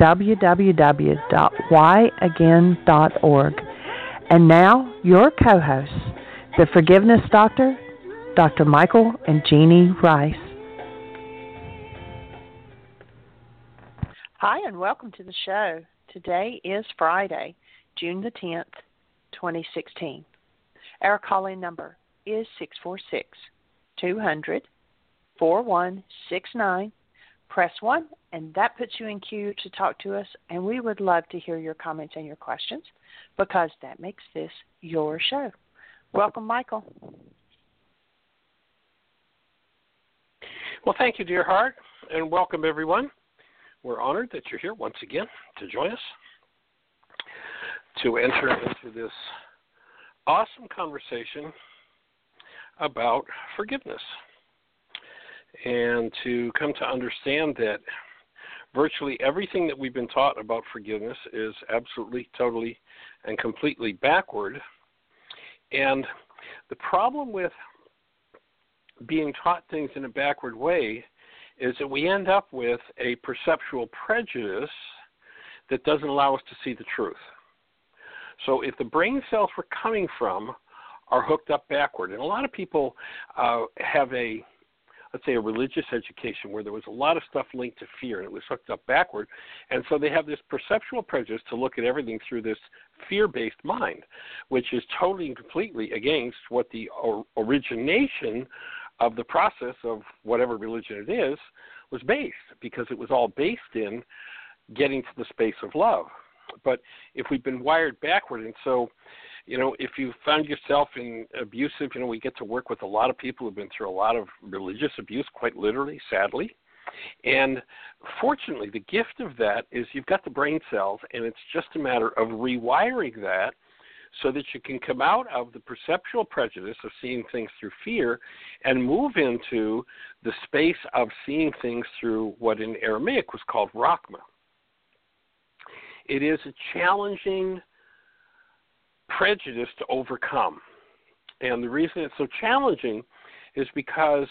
www.whyagain.org. And now, your co hosts, the Forgiveness Doctor, Dr. Michael and Jeanie Ryce. Hi, and welcome to the show. Today is Friday, June the 10th, 2016. Our call in number is 646 200 4169. Press 1, and that puts you in queue to talk to us, and we would love to hear your comments and your questions because that makes this your show. Welcome, Michael. Well, thank you, dear heart, and welcome everyone. We're honored that you're here once again to join us to enter into this awesome conversation about forgiveness and to come to understand that virtually everything that we've been taught about forgiveness is absolutely, totally, and completely backward. And the problem with being taught things in a backward way is that we end up with a perceptual prejudice that doesn't allow us to see the truth. So if the brain cells we're coming from are hooked up backward, and a lot of people uh, have a let's say a religious education where there was a lot of stuff linked to fear and it was hooked up backward. And so they have this perceptual prejudice to look at everything through this fear-based mind which is totally and completely against what the or- origination of the process of whatever religion it is was based because it was all based in getting to the space of love. But if we've been wired backward and so you know, if you found yourself in abusive, you know, we get to work with a lot of people who've been through a lot of religious abuse, quite literally, sadly. And fortunately, the gift of that is you've got the brain cells, and it's just a matter of rewiring that so that you can come out of the perceptual prejudice of seeing things through fear and move into the space of seeing things through what in Aramaic was called Rachma. It is a challenging prejudice to overcome. And the reason it's so challenging is because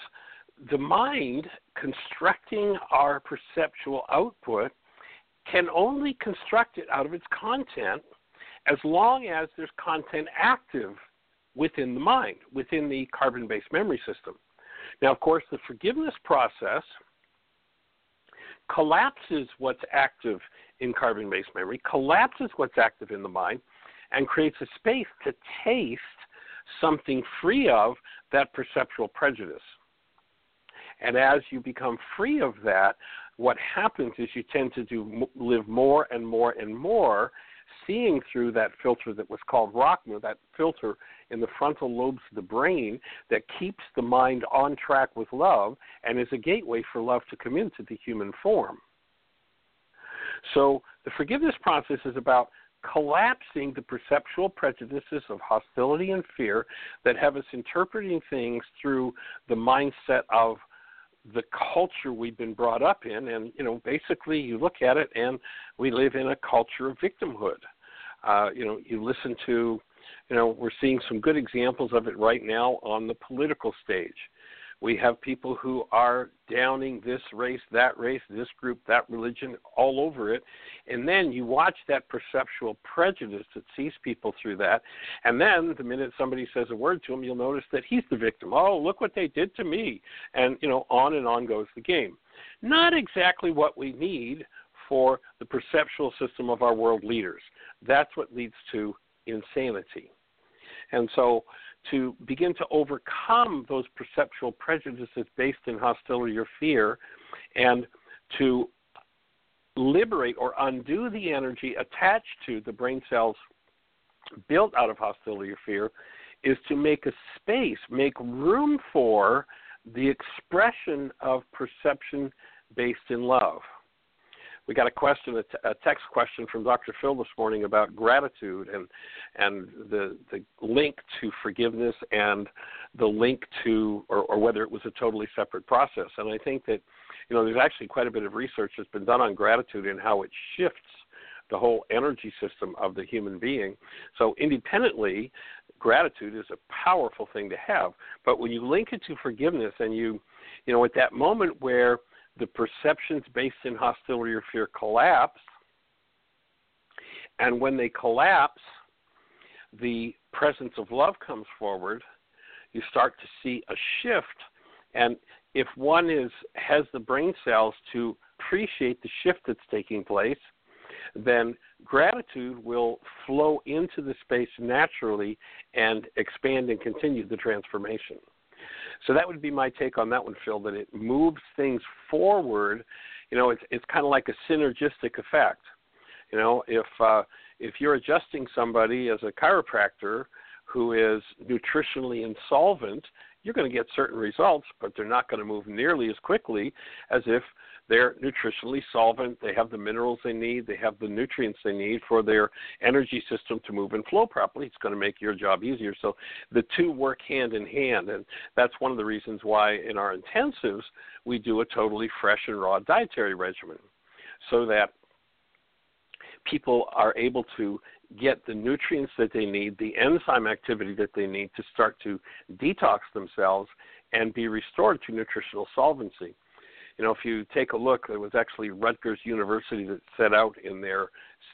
the mind constructing our perceptual output can only construct it out of its content as long as there's content active within the mind, within the carbon based memory system. Now, of course, the forgiveness process collapses what's active in carbon based memory, collapses what's active in the mind, and creates a space to taste something free of that perceptual prejudice. And as you become free of that, what happens is you tend to do live more and more and more seeing through that filter that was called Rachma, that filter in the frontal lobes of the brain that keeps the mind on track with love and is a gateway for love to come into the human form. So the forgiveness process is about collapsing the perceptual prejudices of hostility and fear that have us interpreting things through the mindset of the culture we've been brought up in. And you know basically you look at it and we live in a culture of victimhood. Uh, you know you listen to you know we're seeing some good examples of it right now on the political stage we have people who are downing this race, that race, this group, that religion, all over it. And then you watch that perceptual prejudice that sees people through that. And then the minute somebody says a word to him, you'll notice that he's the victim. Oh, look what they did to me. And, you know, on and on goes the game. Not exactly what we need for the perceptual system of our world leaders. That's what leads to insanity. And so to begin to overcome those perceptual prejudices based in hostility or fear and to liberate or undo the energy attached to the brain cells built out of hostility or fear is to make a space, make room for the expression of perception based in love. We got a question, a, t- a text question from Dr. Phil this morning about gratitude and and the the link to forgiveness and the link to or, or whether it was a totally separate process. And I think that you know there's actually quite a bit of research that's been done on gratitude and how it shifts the whole energy system of the human being. So independently, gratitude is a powerful thing to have. But when you link it to forgiveness and you, you know, at that moment where the perceptions based in hostility or fear collapse, and when they collapse, the presence of love comes forward, you start to see a shift. And if one is has the brain cells to appreciate the shift that's taking place, then gratitude will flow into the space naturally and expand and continue the transformation. So that would be my take on that one, Phil. That it moves things forward. You know, it's it's kind of like a synergistic effect. You know, if uh, if you're adjusting somebody as a chiropractor who is nutritionally insolvent, you're going to get certain results, but they're not going to move nearly as quickly as if they're nutritionally solvent. They have the minerals they need. They have the nutrients they need for their energy system to move and flow properly. It's going to make your job easier. So the two work hand in hand. And that's one of the reasons why in our intensives we do a totally fresh and raw dietary regimen so that people are able to get the nutrients that they need, the enzyme activity that they need to start to detox themselves and be restored to nutritional solvency you know, if you take a look, it was actually Rutgers University that set out in their,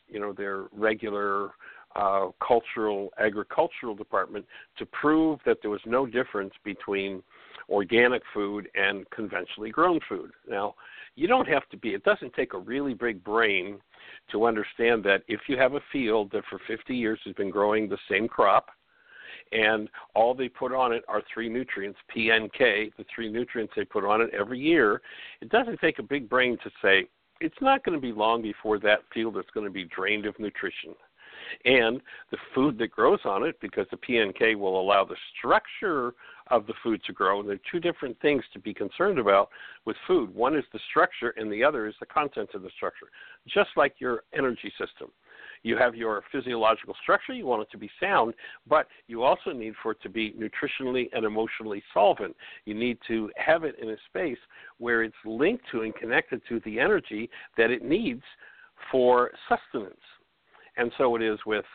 you know, their regular uh, cultural agricultural department to prove that there was no difference between organic food and conventionally grown food. Now, you don't have to be. It doesn't take a really big brain to understand that if you have a field that for 50 years has been growing the same crop and all they put on it are three nutrients, P and K, the three nutrients they put on it every year. It doesn't take a big brain to say it's not going to be long before that field is going to be drained of nutrition. And the food that grows on it, because the P and K will allow the structure of the food to grow. And there are two different things to be concerned about with food. One is the structure, and the other is the content of the structure, just like your energy system. You have your physiological structure, you want it to be sound, but you also need for it to be nutritionally and emotionally solvent. You need to have it in a space where it's linked to and connected to the energy that it needs for sustenance. And so it is with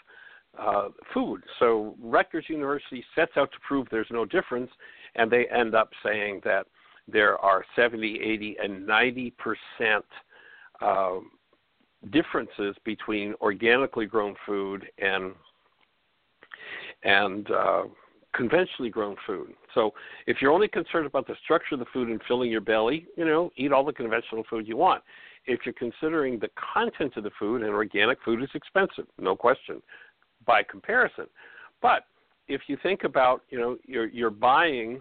uh, food. So Rutgers University sets out to prove there's no difference, and they end up saying that there are 70, 80, and 90 percent um, differences between organically grown food and and uh, conventionally grown food. So if you're only concerned about the structure of the food and filling your belly, you know, eat all the conventional food you want. If you're considering the content of the food, and organic food is expensive, no question, by comparison. But if you think about, you know, you're you're buying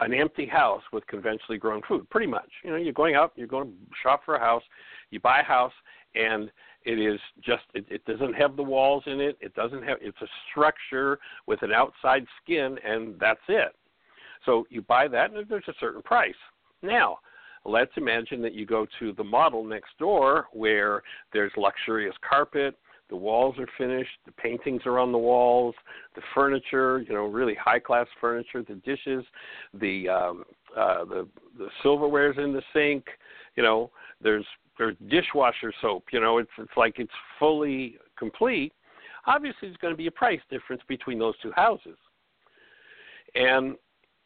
an empty house with conventionally grown food, pretty much. You know, you're going out, you're going to shop for a house, you buy a house, and it is just it, it doesn't have the walls in it it doesn't have it's a structure with an outside skin and that's it so you buy that and there's a certain price now let's imagine that you go to the model next door where there's luxurious carpet the walls are finished the paintings are on the walls the furniture you know really high class furniture the dishes the um uh the the silverware's in the sink you know there's there's dishwasher soap. You know, it's it's like it's fully complete. Obviously, there's going to be a price difference between those two houses, and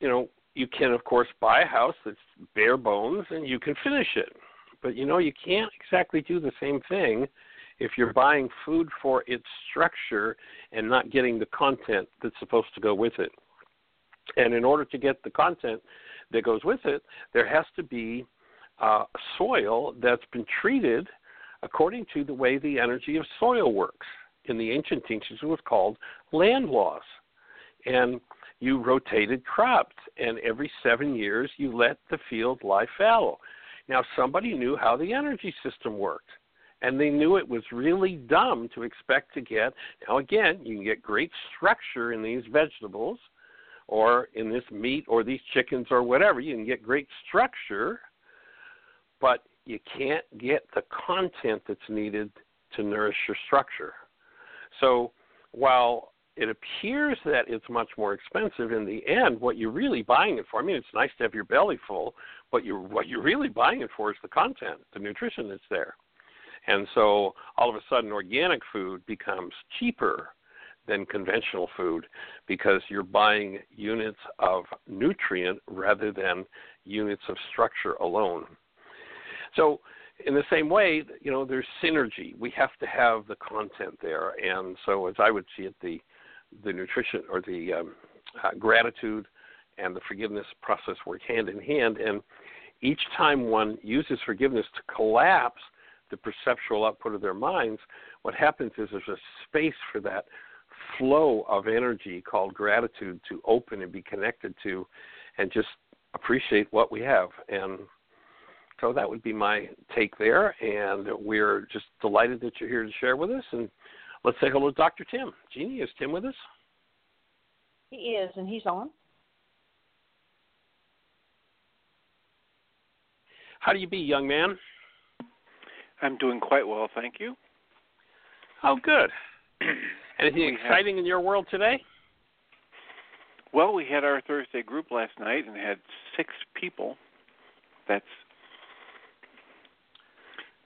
you know you can of course buy a house that's bare bones and you can finish it, but you know you can't exactly do the same thing if you're buying food for its structure and not getting the content that's supposed to go with it. And in order to get the content that goes with it, there has to be uh, soil that's been treated according to the way the energy of soil works. In the ancient teachings, it was called land laws. And you rotated crops, and every seven years you let the field lie fallow. Now, somebody knew how the energy system worked, and they knew it was really dumb to expect to get. Now, again, you can get great structure in these vegetables or in this meat or these chickens or whatever. You can get great structure, but you can't get the content that's needed to nourish your structure. So while it appears that it's much more expensive in the end, what you're really buying it for, I mean, it's nice to have your belly full, but you're, what you're really buying it for is the content, the nutrition that's there. And so all of a sudden, organic food becomes cheaper than conventional food because you're buying units of nutrient rather than units of structure alone. So in the same way, you know, there's synergy. We have to have the content there, and so as I would see it, the the nutrition or the um, uh, gratitude and the forgiveness process work hand in hand. And each time one uses forgiveness to collapse the perceptual output of their minds, what happens is there's a space for that flow of energy called gratitude to open and be connected to, and just appreciate what we have and so that would be my take there, and we're just delighted that you're here to share with us. And let's say hello to Dr. Tim. Jeanie, is Tim with us? He is, and he's on. How do you be, young man? I'm doing quite well, thank you. Oh, good. Anything We exciting in your world today? Well, we had our Thursday group last night and had six people. That's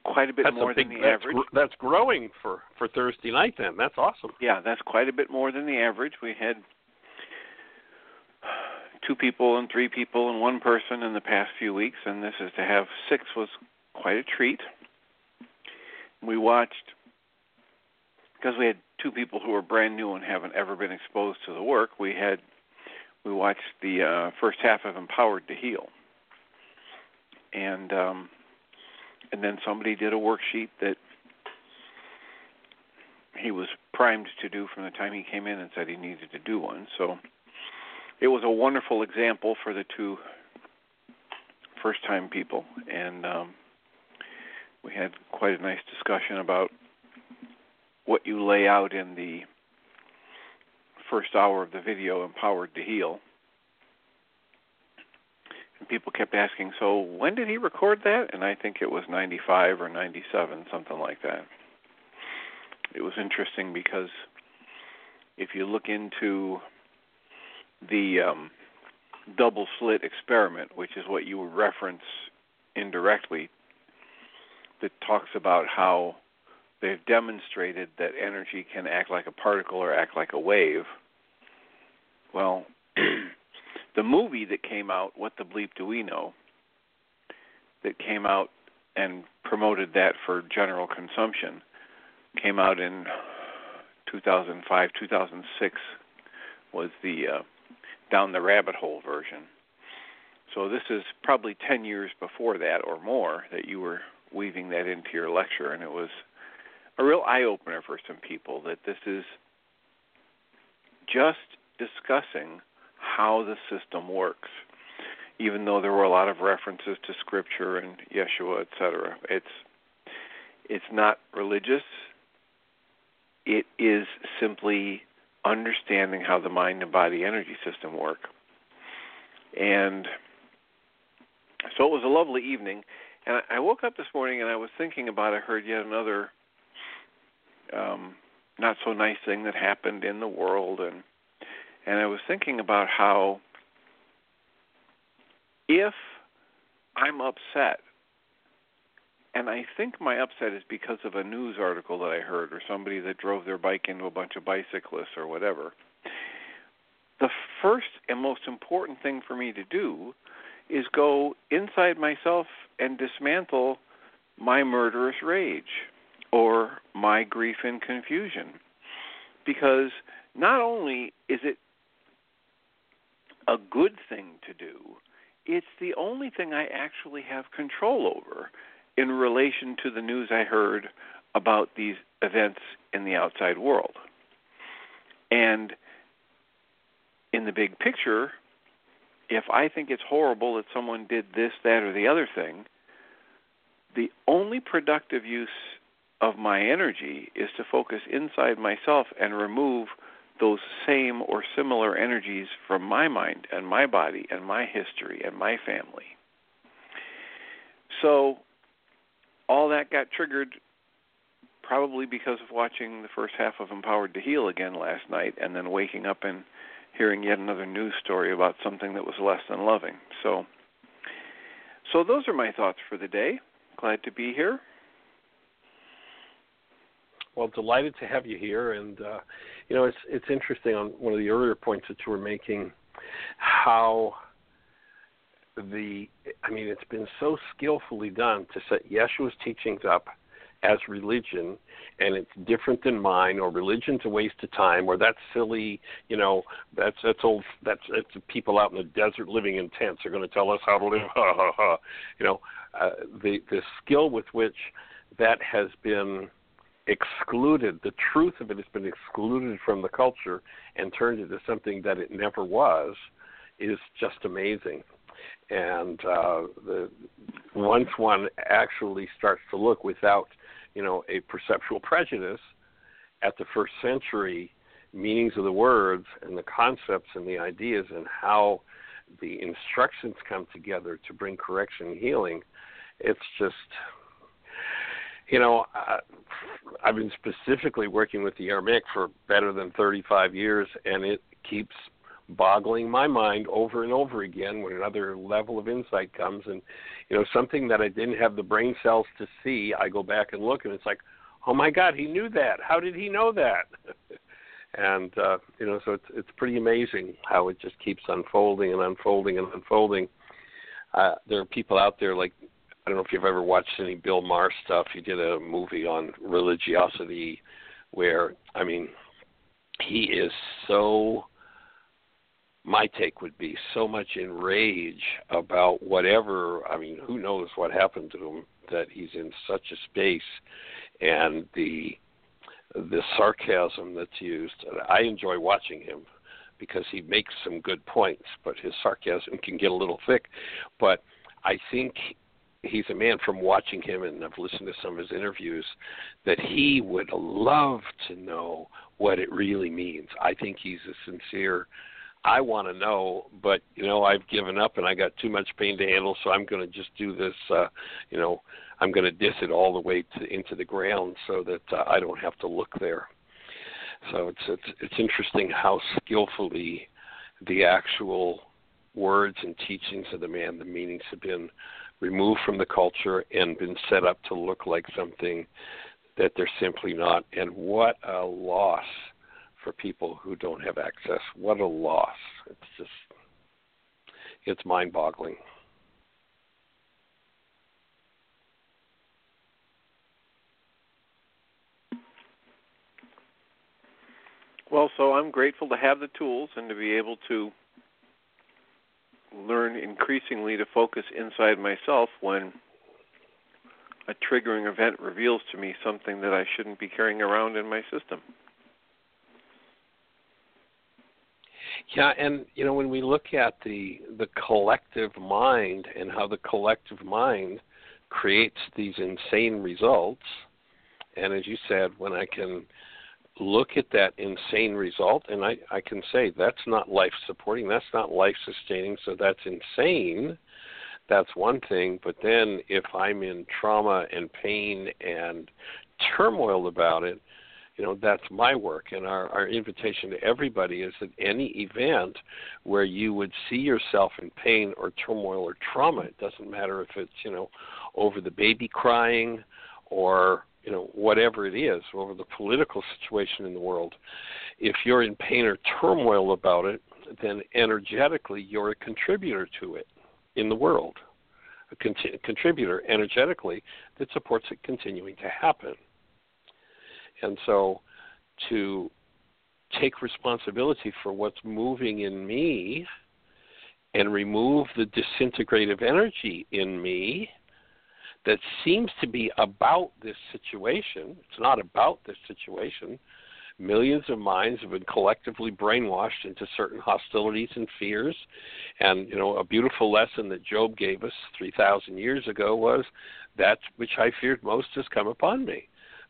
quite a bit that's more a big, than the that's, average. gr- that's growing for for Thursday night. Then that's awesome. Yeah, that's quite a bit more than the average. We had two people and three people and one person in the past few weeks, and this is to have six was quite a treat. We watched because we had two people who were brand new and haven't ever been exposed to the work. We had we watched the uh, first half of Empowered to Heal, and um, and then somebody did a worksheet that he was primed to do from the time he came in and said he needed to do one. So it was a wonderful example for the two first time people and um we had quite a nice discussion about what you lay out in the first hour of the video empowered to heal. And people kept asking so when did he record that? And i think it was 95 or 97 something like that. It was interesting because if you look into the um, double slit experiment, which is what you reference indirectly, that talks about how they've demonstrated that energy can act like a particle or act like a wave. Well, the movie that came out, What the Bleep Do We Know, that came out and promoted that for general consumption, came out in 2005, 2006 was the uh, down the rabbit hole version. So this is probably 10 years before that or more that you were weaving that into your lecture, and it was a real eye opener for some people that this is just discussing how the system works. Even though there were a lot of references to scripture and Yeshua, etc., it's it's not religious. It is simply understanding how the mind and body energy system work. And so it was a lovely evening. And I woke up this morning and I was thinking about I heard yet another um, not so nice thing that happened in the world and and I was thinking about how if I'm upset and I think my upset is because of a news article that I heard or somebody that drove their bike into a bunch of bicyclists or whatever. The first and most important thing for me to do is go inside myself and dismantle my murderous rage or my grief and confusion. Because not only is it a good thing to do, it's the only thing I actually have control over in relation to the news I heard about these events in the outside world. And in the big picture, if I think it's horrible that someone did this, that, or the other thing, the only productive use of my energy is to focus inside myself and remove those same or similar energies from my mind and my body and my history and my family. So all that got triggered probably because of watching the first half of Empowered to Heal again last night and then waking up and hearing yet another news story about something that was less than loving. So so those are my thoughts for the day. Glad to be here. Well, delighted to have you here, and uh, you know it's it's interesting on one of the earlier points that you were making, how the I mean it's been so skillfully done to set Yeshua's teachings up as religion and it's different than mine or religion's a waste of time or that's silly you know that's that's old that's that's people out in the desert living in tents are going to tell us how to live ha ha ha. You know uh, the the skill with which that has been excluded the truth of it has been excluded from the culture and turned into something that it never was is just amazing. And uh, the once one actually starts to look without you know a perceptual prejudice at the first century meanings of the words and the concepts and the ideas and how the instructions come together to bring correction and healing it's just you know uh, i've been specifically working with the aramaic for better than 35 years and it keeps boggling my mind over and over again when another level of insight comes. And you know something that I didn't have the brain cells to see I go back and look and it's like oh my god he knew that. How did he know that? And uh you know so it's it's pretty amazing how it just keeps unfolding and unfolding and unfolding. Uh there are people out there like I don't know if you've ever watched any Bill Maher stuff. He did a movie on religiosity where I mean he is so my take would be so much in rage about whatever i mean who knows what happened to him that he's in such a space and the the sarcasm that's used i enjoy watching him because he makes some good points but his sarcasm can get a little thick but i think he's a man from watching him and I've listened to some of his interviews that he would love to know what it really means. I think he's a sincere I want to know, but you know, I've given up and I got too much pain to handle, so I'm going to just do this. Uh, you know, I'm going to diss it all the way to, into the ground so that uh, I don't have to look there. So it's it's it's interesting how skillfully the actual words and teachings of the man, the meanings have been removed from the culture and been set up to look like something that they're simply not. And what a loss for people who don't have access. What a loss. It's just, it's mind boggling. Well, so I'm grateful to have the tools and to be able to learn increasingly to focus inside myself when a triggering event reveals to me something that I shouldn't be carrying around in my system. Yeah, and you know when we look at the the collective mind and how the collective mind creates these insane results, and as you said, when I can look at that insane result and I, I can say that's not life supporting, that's not life sustaining, so that's insane. That's one thing, but then if I'm in trauma and pain and turmoil about it, you know that's my work. And our, our invitation to everybody is that any event where you would see yourself in pain or turmoil or trauma. It doesn't matter if it's you know over the baby crying or you know whatever it is over the political situation in the world. If you're in pain or turmoil about it then energetically you're a contributor to it in the world. A con- contributor energetically that supports it continuing to happen and so to take responsibility for what's moving in me and remove the disintegrative energy in me that seems to be about this situation. It's not about this situation millions of minds have been collectively brainwashed into certain hostilities and fears. And, you know, a beautiful lesson that Job gave us 3,000 years ago was that which I feared most has come upon me.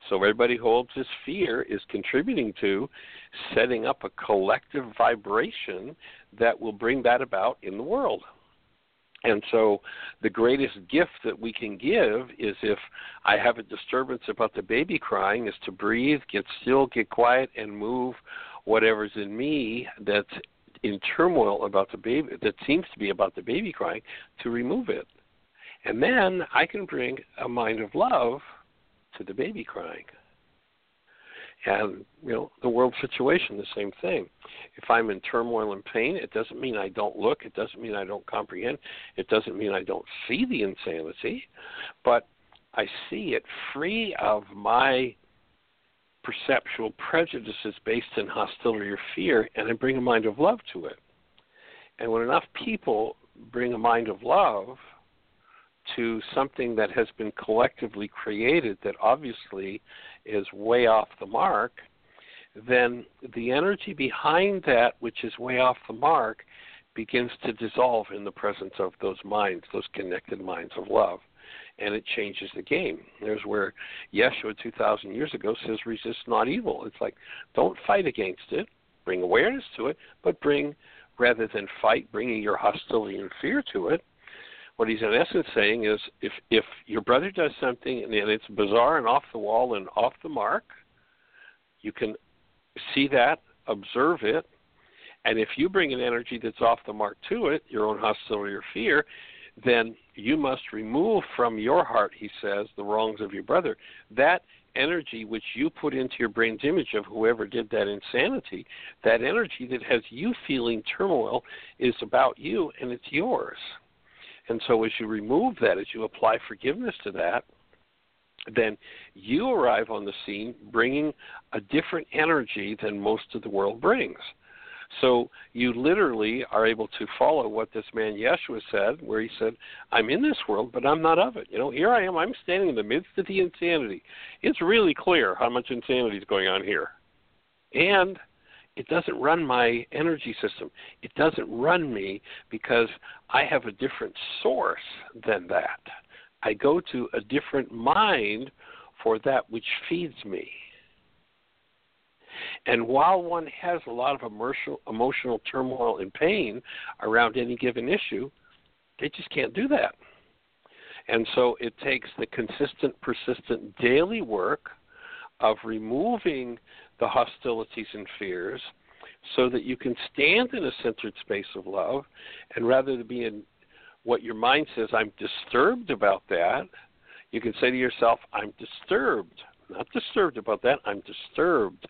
So everybody holds this fear is contributing to setting up a collective vibration that will bring that about in the world. And so the greatest gift that we can give is if I have a disturbance about the baby crying is to breathe, get still, get quiet and move whatever's in me that's in turmoil about the baby that seems to be about the baby crying to remove it. And then I can bring a mind of love to the baby crying. And you know, the world situation, the same thing. If I'm in turmoil and pain, it doesn't mean I don't look. It doesn't mean I don't comprehend. It doesn't mean I don't see the insanity, but I see it free of my perceptual prejudices based in hostility or fear, and I bring a mind of love to it. And when enough people bring a mind of love to something that has been collectively created that obviously is way off the mark, then the energy behind that which is way off the mark begins to dissolve in the presence of those minds, those connected minds of love. And it changes the game. There's where Yeshua 2,000 years ago says, resist not evil. It's like, don't fight against it, bring awareness to it, but bring, rather than fight, bringing your hostility and fear to it, what he's in essence saying is if if your brother does something and it's bizarre and off the wall and off the mark, you can see that, observe it, and if you bring an energy that's off the mark to it, your own hostility or fear, then you must remove from your heart, he says, the wrongs of your brother. That energy which you put into your brain's image of whoever did that insanity, that energy that has you feeling turmoil is about you and it's yours. And so as you remove that, as you apply forgiveness to that, then you arrive on the scene bringing a different energy than most of the world brings. So you literally are able to follow what this man Yeshua said, where he said, I'm in this world, but I'm not of it. You know, here I am, I'm standing in the midst of the insanity. It's really clear how much insanity is going on here. And it doesn't run my energy system. It doesn't run me because I have a different source than that. I go to a different mind for that which feeds me. And while one has a lot of emotional, emotional turmoil and pain around any given issue, they just can't do that. And so it takes the consistent, persistent daily work of removing the hostilities and fears so that you can stand in a centered space of love and rather than be in what your mind says i'm disturbed about that you can say to yourself i'm disturbed. Not disturbed about that i'm disturbed.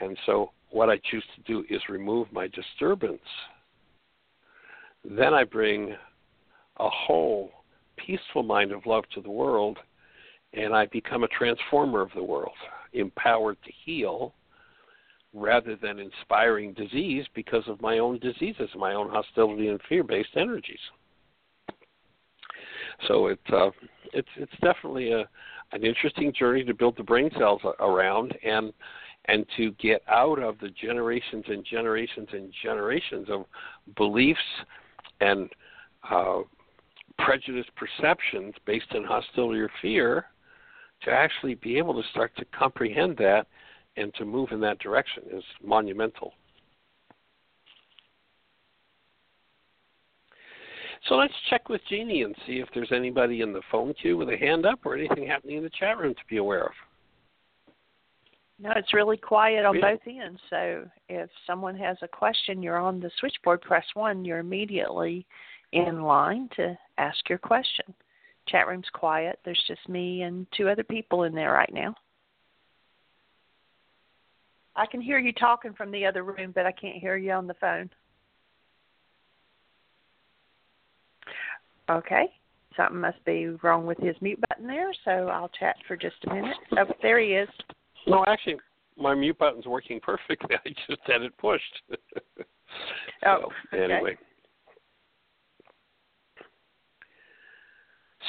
And so what i choose to do is remove my disturbance. Then i bring a whole peaceful mind of love to the world and i become a transformer of the world empowered to heal rather than inspiring disease because of my own diseases, my own hostility and fear-based energies. So it, uh, it's it's definitely a an interesting journey to build the brain cells around and and to get out of the generations and generations and generations of beliefs and uh, prejudiced perceptions based on hostility or fear to actually be able to start to comprehend that and to move in that direction is monumental. So let's check with Jeanie and see if there's anybody in the phone queue with a hand up or anything happening in the chat room to be aware of. No, it's really quiet on both ends. So if someone has a question, you're on the switchboard, press one, you're immediately in line to ask your question. Chat room's quiet. There's just me and two other people in there right now. I can hear you talking from the other room, but I can't hear you on the phone. Okay. Something must be wrong with his mute button there, so I'll chat for just a minute. Oh, there he is. No, actually, my mute button's working perfectly. I just had it pushed. so, oh, okay. anyway.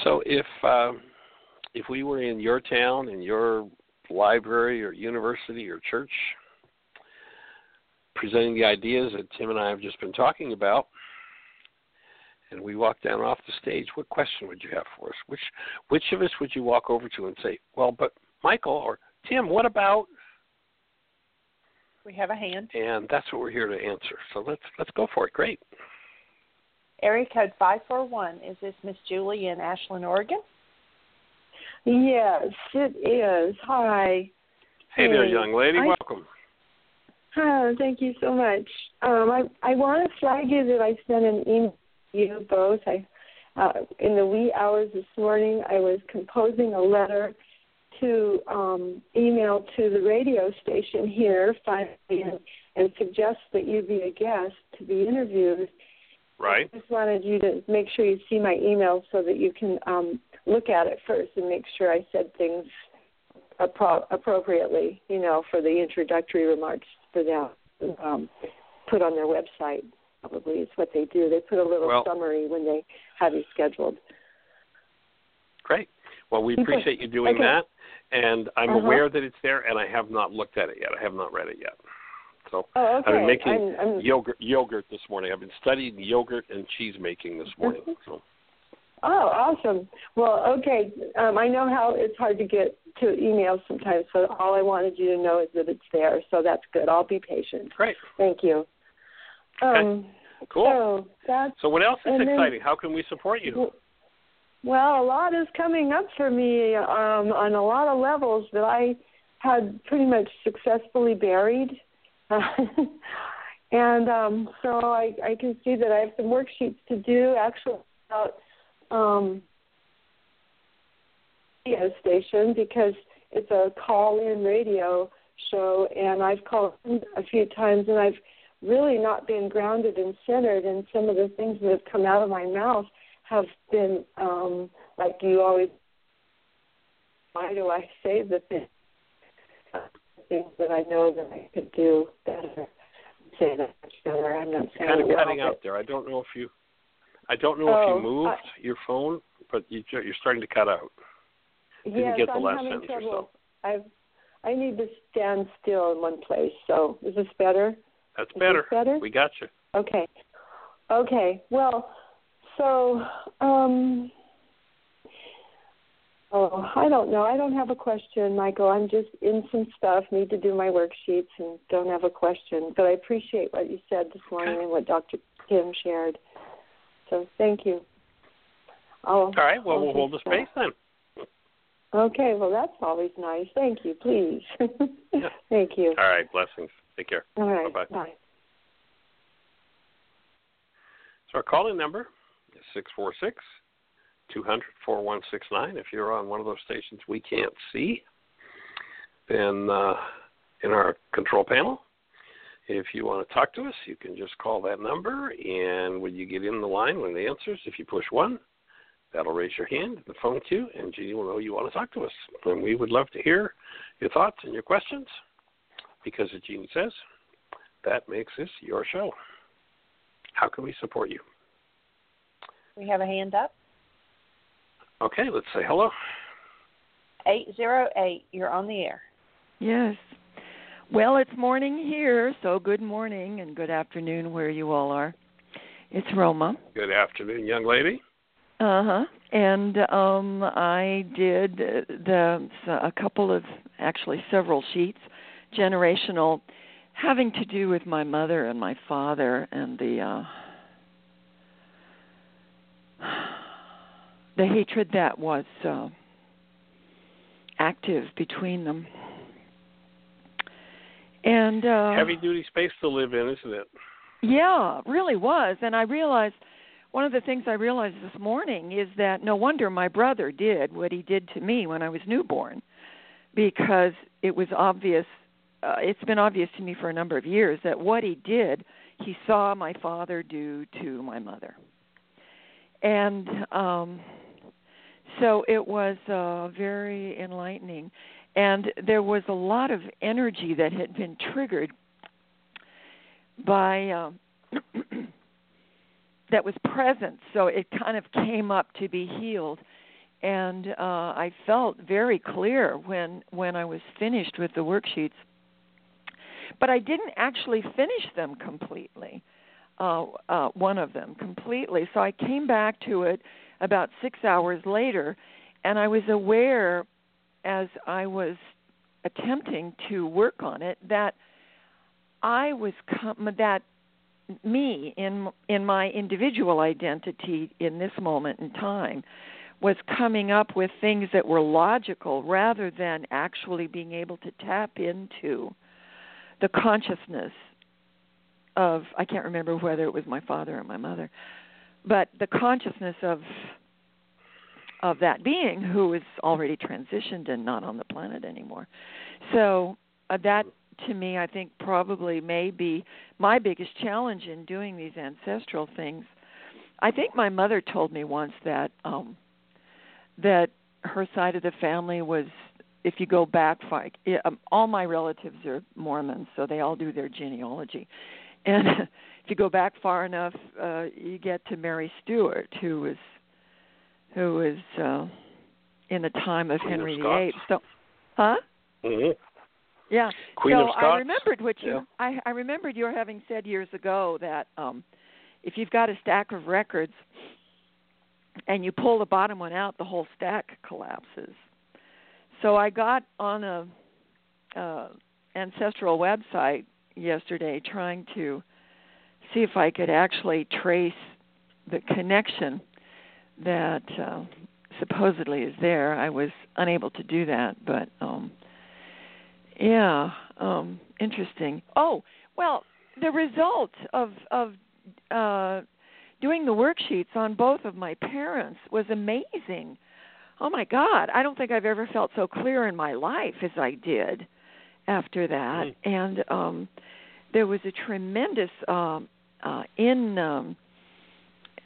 So if um, if we were in your town, in your library or university or church, presenting the ideas that Tim and I have just been talking about. And we walk down off the stage. What question would you have for us? Which which of us would you walk over to and say, "Well, but Michael or Tim, what about?" We have a hand. And that's what we're here to answer. So let's let's go for it. Great. Area code five four one. Is this Miss Julie in Ashland, Oregon? Yes, it is. Hi. Hey, there, young lady. I- Welcome. Oh, thank you so much. Um, I I want to flag you that I sent an email to you both. I uh, in the wee hours this morning, I was composing a letter to um, email to the radio station here finally and, and suggest that you be a guest to be interviewed. Right. I just wanted you to make sure you see my email so that you can um, look at it first and make sure I said things appro- appropriately, you know, for the introductory remarks for them um, put on their website. Probably is what they do. They put a little Well- summary when they have you scheduled. Great. Well, we appreciate you doing Okay. that, and I'm Uh-huh. aware that it's there, and I have not looked at it yet. I have not read it yet. So Oh, okay. I've been making I'm, I'm, yogurt yogurt this morning. I've been studying yogurt and cheese making this morning. So Oh, awesome. Well, okay. Um, I know how it's hard to get to emails sometimes, so all I wanted you to know is that it's there. So that's good. I'll be patient. great. Thank you. Um, Cool. So that's So what else is and then- exciting? How can we support you? well, a lot is coming up for me um, on a lot of levels that I had pretty much successfully buried. and um, so I, I can see that I have some worksheets to do actually about um, radio station because it's a call-in radio show, and I've called a few times, and I've really not been grounded and centered, and some of the things that have come out of my mouth have been um, like you always. Why do I say the things, things that I know that I could do better? Say that better. I'm not saying kind of well, cutting out there. I don't know if you, I don't know if Oh, you moved I- your phone, but you, you're starting to cut out. Didn't yes, get the I'm last having sentence or trouble. so. I've I need to stand still in one place. So is this better? That's Is better. better? We got you. Okay. Okay. Well, so um Oh, I don't know. I don't have a question, Michael. I'm just in some stuff, need to do my worksheets and don't have a question. But I appreciate what you said this morning and what Dr. Kim shared. So thank you. I'll, All right. Well, I'll we'll hold the space then. Okay, well that's always nice. Thank you, please. Yeah. Thank you. All right. Blessings. Take care. All right. Bye-bye. Bye. So our calling number is six four six two hundred four one six nine. If you're on one of those stations we can't see, then uh, in our control panel, if you want to talk to us, you can just call that number, and when you get in the line, when it answers, if you push one, that'll raise your hand in the phone queue, and Jeanie will know you want to talk to us. And we would love to hear your thoughts and your questions, because as Jeanie says, that makes this your show. How can we support you? We have a hand up. Okay, let's say hello. 808, you're on the air. Yes. Well, it's morning here, so good morning and good afternoon where you all are. It's Roma. Good afternoon, young lady. Uh huh. And um, I did the a couple of actually several sheets, generational, having to do with my mother and my father and the uh, the hatred that was uh, active between them. And uh, Heavy duty space to live in, isn't it? yeah, it really was. And I realized one of the things I realized this morning is that no wonder my brother did what he did to me when I was newborn because it was obvious uh, it's been obvious to me for a number of years that what he did he saw my father do to my mother. And um so it was uh very enlightening and there was a lot of energy that had been triggered by um that was present so it kind of came up to be healed and uh I felt very clear when when I was finished with the worksheets but I didn't actually finish them completely. Uh, uh, one of them completely. So I came back to it about six hours later, and I was aware as I was attempting to work on it that I was com- that me in in my individual identity in this moment in time was coming up with things that were logical rather than actually being able to tap into the consciousness of I can't remember whether it was my father or my mother, but the consciousness of of that being who is already transitioned and not on the planet anymore. So uh, that to me I think probably may be my biggest challenge in doing these ancestral things. I think my mother told me once that um that her side of the family was if you go back far um, all my relatives are mormons so they all do their genealogy and if you go back far enough uh you get to mary stuart who was who was uh in the time of Queen henry of viii so huh Mm-hmm. yeah Queen so of i remembered what you Yeah. i i remembered your having said years ago that um if you've got a stack of records and you pull the bottom one out, the whole stack collapses. So I got on a uh, ancestral website yesterday trying to see if I could actually trace the connection that uh, supposedly is there. I was unable to do that, but um yeah, um interesting. Oh, well, the result of of uh doing the worksheets on both of my parents was amazing. Oh my God, I don't think I've ever felt so clear in my life as I did after that. Mm. And um there was a tremendous um uh in um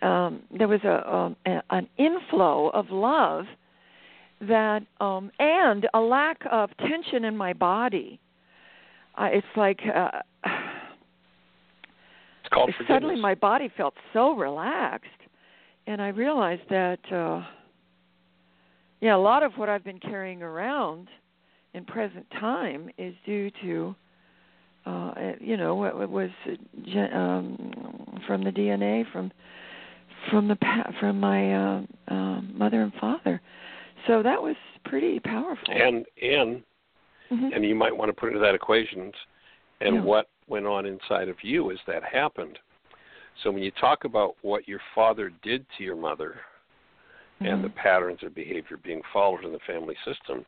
um there was a, um, a an inflow of love that um and a lack of tension in my body. Uh, it's like uh It's called suddenly my body felt so relaxed and i realized that uh yeah a lot of what i've been carrying around in present time is due to uh you know what was uh, um from the dna from from the from my uh, uh mother and father so that was pretty powerful and and Mhm. and you might want to put into that equation and Yeah. what went on inside of you as that happened. So when you talk about what your father did to your mother and the Mhm. patterns of behavior being followed in the family system,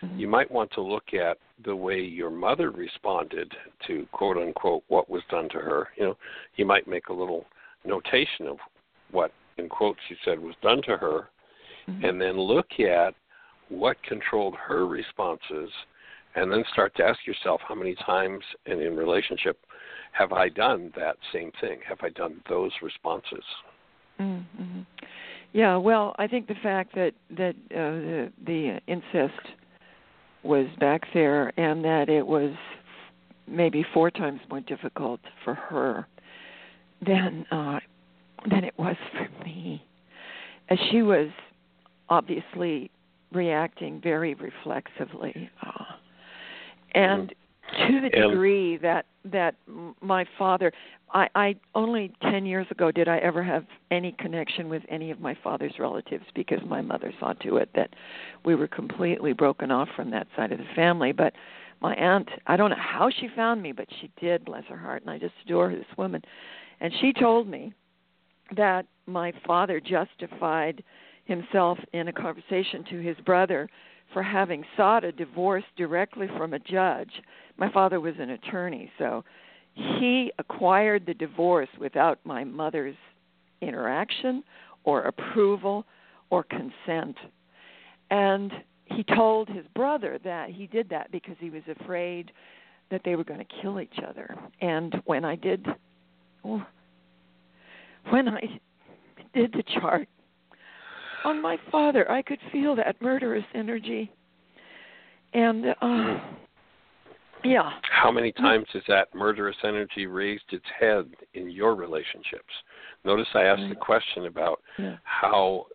Mhm. you might want to look at the way your mother responded to quote unquote what was done to her. You know, you might make a little notation of what in quotes you said was done to her Mhm. and then look at what controlled her responses and then start to ask yourself how many times in in relationship have I done that same thing? Have I done those responses? Mm-hmm. Yeah, well, I think the fact that that uh, the the incest was back there and that it was maybe four times more difficult for her than uh, than it was for me, as she was obviously reacting very reflexively, uh, and to the degree that that my father I, I only ten years ago did I ever have any connection with any of my father's relatives because my mother saw to it that we were completely broken off from that side of the family. But my aunt, I don't know how she found me, but she did, bless her heart, and I just adore this woman. And she told me that my father justified himself in a conversation to his brother for having sought a divorce directly from a judge. My father was an attorney, so he acquired the divorce without my mother's interaction or approval or consent. And he told his brother that he did that because he was afraid that they were going to kill each other. And when I did oh, when I did the chart on my father, I could feel that murderous energy. And uh yeah. How many times has that murderous energy raised its head in your relationships? Notice I asked the question about Yeah. how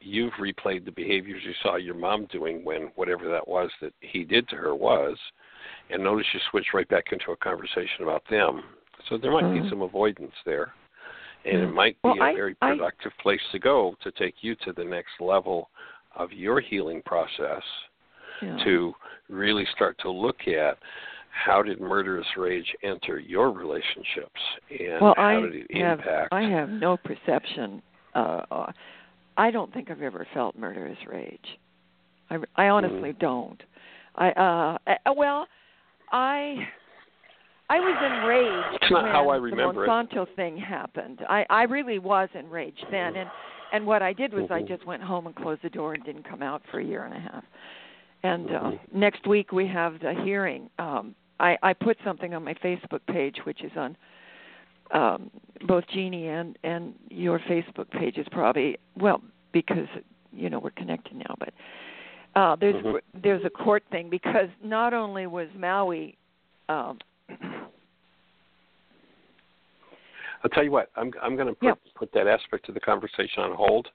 you've replayed the behaviors you saw your mom doing when whatever that was that he did to her was, and notice you switch right back into a conversation about them. So there might Mhm. be some avoidance there, and it might be Well, a I- very I- productive place to go to take you to the next level of your healing process Yeah. to really start to look at how did murderous rage enter your relationships and well, how I did it have impact I have no perception. Uh, uh, I don't think I've ever felt murderous rage. I, I honestly Mm. don't. I uh, uh well, I I was enraged It's not when how I the remember it. Monsanto thing happened. I I really was enraged then, and and what I did was I Mhm. just went home and closed the door and didn't come out for a year and a half. And uh, Mhm. next week we have the hearing. Um, I I put something on my Facebook page, which is on um, both Jeanie and and your Facebook page is probably well because you know we're connected now, but uh, there's Mhm. there's a court thing because not only was Maui. Um, I'll tell you what, I'm I'm going to put Yeah. put that aspect of the conversation on hold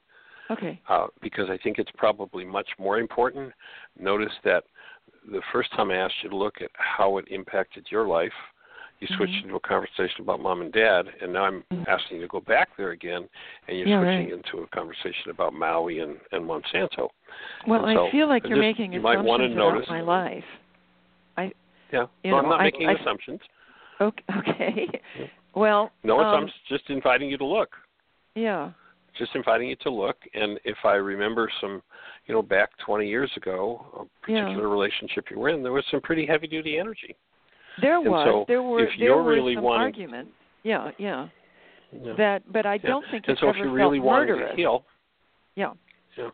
okay. uh, because I think it's probably much more important. Notice that the first time I asked you to look at how it impacted your life, you switched Mhm. into a conversation about mom and dad, and now I'm Mhm. asking you to go back there again, and you're Yeah, switching right. into a conversation about Maui and, and Monsanto. Well, And so, I feel like you're just- making you might assumptions about notice- my life. I yeah, You so I'm not I- making I- assumptions. Okay. okay. Yeah. Well, No um, assumptions. Just inviting you to look. Yeah. just inviting you to look and if i remember some you know back 20 years ago a Yeah. particular relationship you were in there was some pretty heavy duty energy There And was. so there were. if there you're were really some wanting- arguments. Yeah, yeah. you know. That, but I Yeah. don't think and it's so if ever you're really felt murderous. to heal Yeah. Yeah.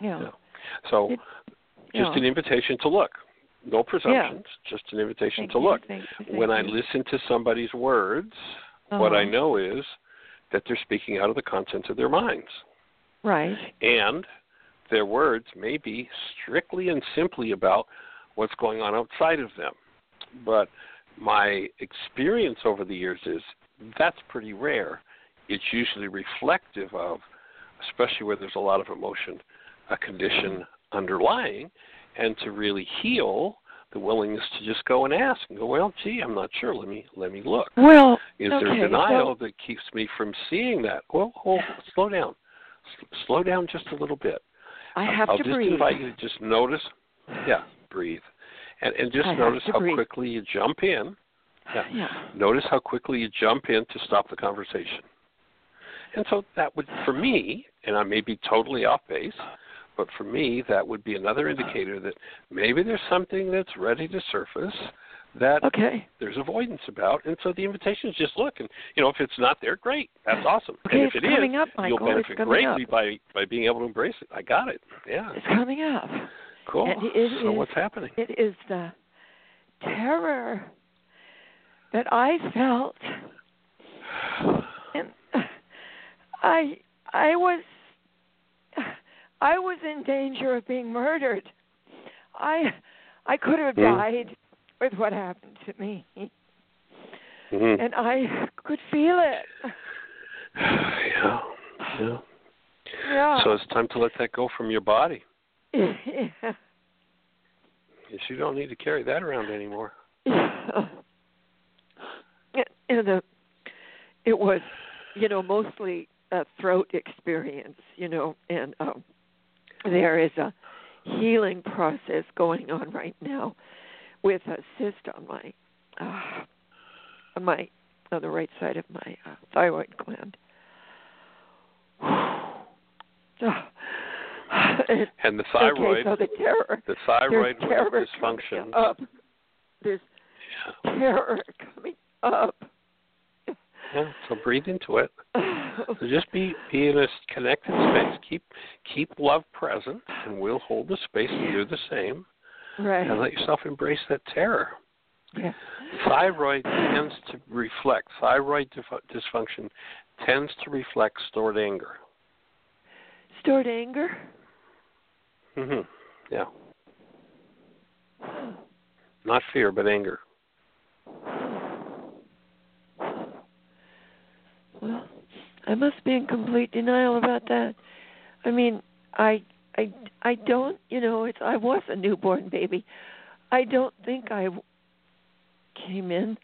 Yeah. Yeah. so It- just yeah. an invitation to look no presumptions just an invitation Thank to you, look thank you, thank when i listen to somebody's words what i Uh-huh. know is that they're speaking out of the contents of their minds Right. and their words may be strictly and simply about what's going on outside of them. But my experience over the years is that's pretty rare. It's usually reflective of, especially where there's a lot of emotion, a condition underlying, and to really heal the willingness to just go and ask and go, well, gee, I'm not sure. Let me let me look. Well, Is okay, there denial so- that keeps me from seeing that? Well, hold, slow down. S- slow down just a little bit. I have I'll to just breathe. invite you to just notice. Yeah, breathe. And and just I notice how breathe. quickly you jump in. Yeah. Yeah. Notice how quickly you jump in to stop the conversation. And so that would, for me, and I may be totally off base, but for me, that would be another indicator that maybe there's something that's ready to surface that Okay. there's avoidance about. And so the invitation is just look. And, you know, if it's not there, great. That's awesome. Okay, and if it's it is, coming up, you'll benefit greatly up. by, by being able to embrace it. I got it. Yeah. It's coming up. Cool. And so is- what's happening? It is the terror that I felt, and I I was I was in danger of being murdered. I I could have Hmm. died with what happened to me, Mhm. and I could feel it. yeah. Yeah. Yeah. So it's time to let that go from your body. yeah. Yes, you don't need to carry that around anymore. Yeah. And uh, it was, you know, mostly a throat experience, you know, and um, there is a healing process going on right now with a cyst on my, uh, on my, on the right side of my uh, thyroid gland. And- the thyroid, Okay, so the terror. the thyroid terror dysfunction. Up. There's terror coming up. Yeah, so breathe into it. So just be be in a connected space. Keep keep love present, and we'll hold the space and do the same. right. And let yourself embrace that terror. yeah. Thyroid tends to reflect thyroid dysfunction tends to reflect stored anger. Stored anger. hmm Yeah, not fear, but anger. Well, I must be in complete denial about that. I mean, I I I don't, you know, it's I was a newborn baby. I don't think I came in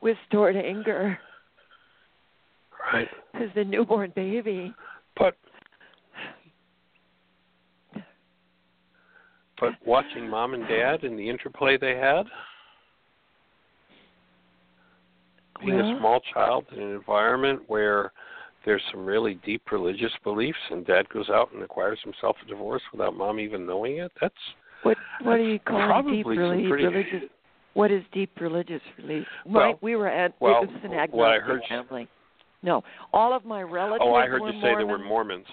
with stored anger Right. as the newborn baby. But but watching mom and dad and the interplay they had, being Well- a small child in an environment where there's some really deep religious beliefs and dad goes out and acquires himself a divorce without mom even knowing it, that's What what do you call probably deep pretty religious? What is deep religious belief? Well- right, we were at well, it was an what I heard- family. No, all of my relatives. Oh, I heard were you say they were Mormons.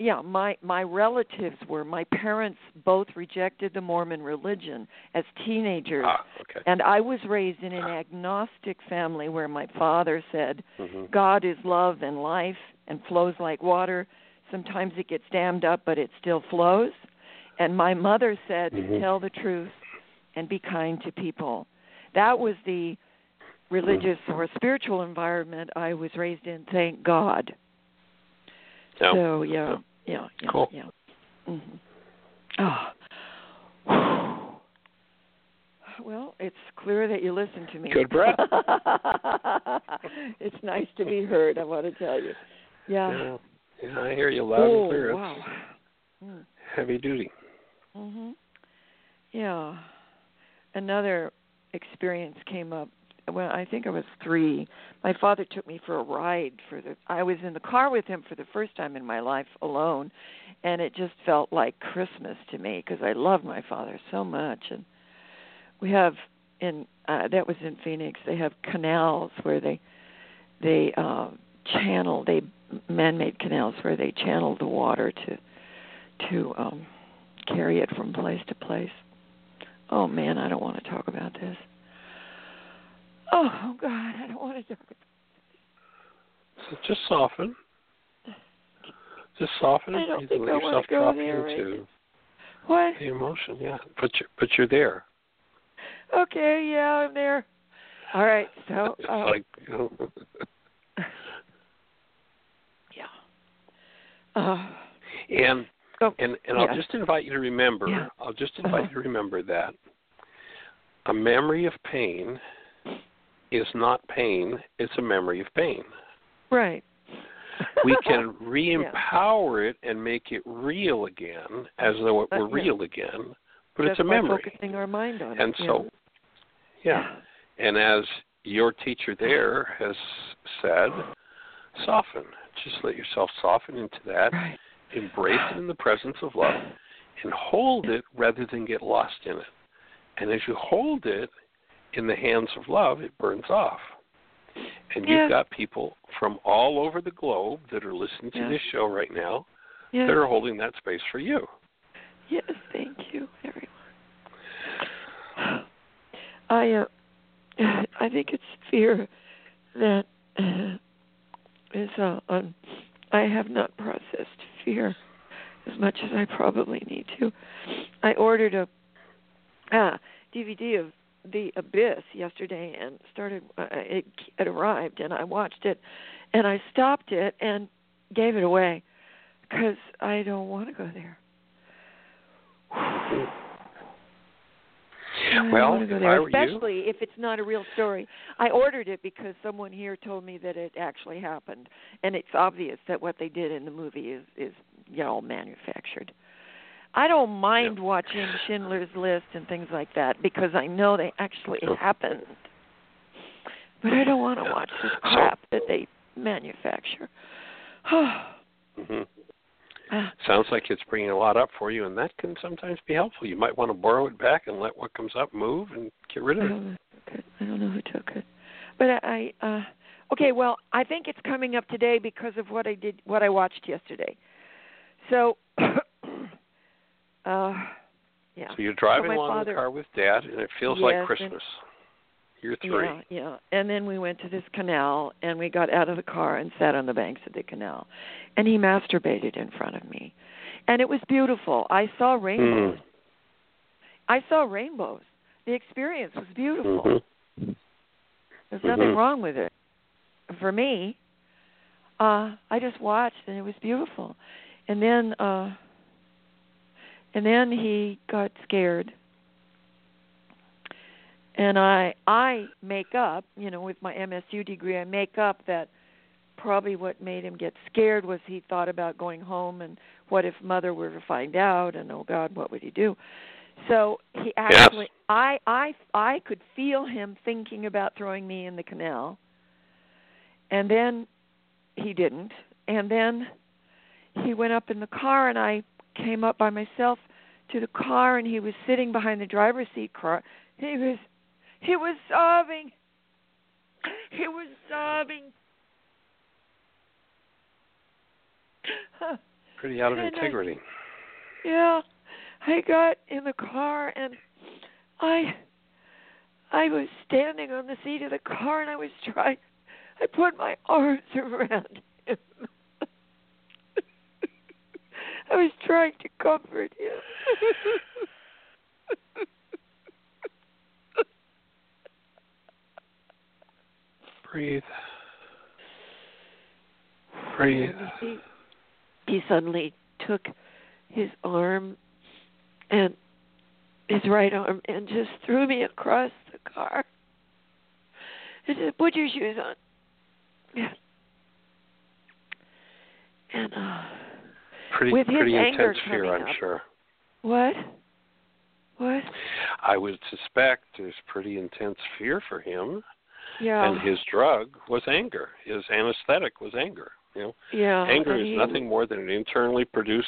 Yeah, my my relatives were. My parents both rejected the Mormon religion as teenagers, Ah, okay. and I was raised in an agnostic family where my father said, hmm "God is love and life and flows like water. Sometimes it gets dammed up, but it still flows." And my mother said, Mhm. "Tell the truth and be kind to people." That was the religious or spiritual environment I was raised in. Thank God. Yeah. So yeah, yeah, yeah, Cool. yeah. Mm-hmm. Oh. Well, it's clear that you listen to me. Good breath. it's nice to be heard. I want to tell you. Yeah. Yeah. yeah, I hear you loud oh and clear. It's wow. Mm. heavy duty. Mhm. Yeah. Another experience came up when I think I was 3. My father took me for a ride for the I was in the car with him for the first time in my life alone and it just felt like Christmas to me because I love my father so much and we have in uh that was in Phoenix they have canals where they they uh channel they man-made canals where they channel the water to to um carry it from place to place. Oh man, I don't want to talk about this. Oh God, I don't want to talk. So just soften. Just soften and breathe and let yourself drop there right into What? the emotion. Yeah, but you're but you're there. Okay, yeah, I'm there. All right, so it's uh, like you know, yeah. Uh, and so, and and I'll just invite you to remember. Yeah. I'll just invite Uh-huh. you to remember that a memory of pain is not pain. It's a memory of pain. right. we can re-empower it and make it real again, as though it Uh, were yeah. real again. But That's it's a memory, focusing our mind on and it. so, yeah. And as your teacher there has said, soften. Just let yourself soften into that. Right. Embrace it in the presence of love, and hold it rather than get lost in it. And as you hold it in the hands of love, it burns off. And Yeah. you've got people from all over the globe that are listening to Yeah. this show right now Yeah. that are holding that space for you. Yes, thank you, everyone. I uh, I think it's fear that uh, is uh, um, I have not processed fear as much as I probably need to. I ordered a uh, DVD of The Abyss yesterday and started. Uh, it, it arrived and I watched it, and I stopped it and gave it away because I don't want to go there. I Well, go there, I were you- especially if it's not a real story. I ordered it because someone here told me that it actually happened, and it's obvious that what they did in the movie is is you know manufactured. I don't mind watching Schindler's List and things like that because I know they actually Sure. happened. But I don't want to Yeah. watch this So- crap that they manufacture. hmm Sounds like it's bringing a lot up for you, and that can sometimes be helpful. You might want to borrow it back and let what comes up move and get rid I of it. don't know who took it. I don't know who took it. But I, I uh okay, well, I think it's coming up today because of what I did what I watched yesterday. So uh yeah. So you're driving my along in father- the car with Dad, and it feels Yes, like and- Christmas. You're three. Yeah, yeah. And then we went to this canal and we got out of the car and sat on the banks of the canal. And he masturbated in front of me. And it was beautiful. I saw rainbows. Mm. I saw rainbows. The experience was beautiful. Mhm. There's nothing Mhm. wrong with it. For me, uh I just watched and it was beautiful. And then uh and then he got scared. and I I make up, you know, with my MSU degree, I make up that probably what made him get scared was he thought about going home and what if mother were to find out and oh god what would he do so he actually Yes. i i i could feel him thinking about throwing me in the canal and then he didn't and then he went up in the car and i came up by myself to the car and he was sitting behind the driver's seat car he was he was sobbing he was sobbing Pretty out of And I- integrity. Yeah, I got in the car and I I was standing on the seat of the car and I was trying I put my arms around him. I was trying to comfort him. Breathe. Breathe. He, he suddenly took his arm and his right arm and just threw me across the car. And said, "Put your shoes on." Yeah. And uh, Pretty with his pretty anger intense fear, coming I'm up. sure. what? What? I would suspect there's pretty intense fear for him, Yeah. and his drug was anger. His anesthetic was anger. You know, yeah. anger and is he- nothing more than an internally produced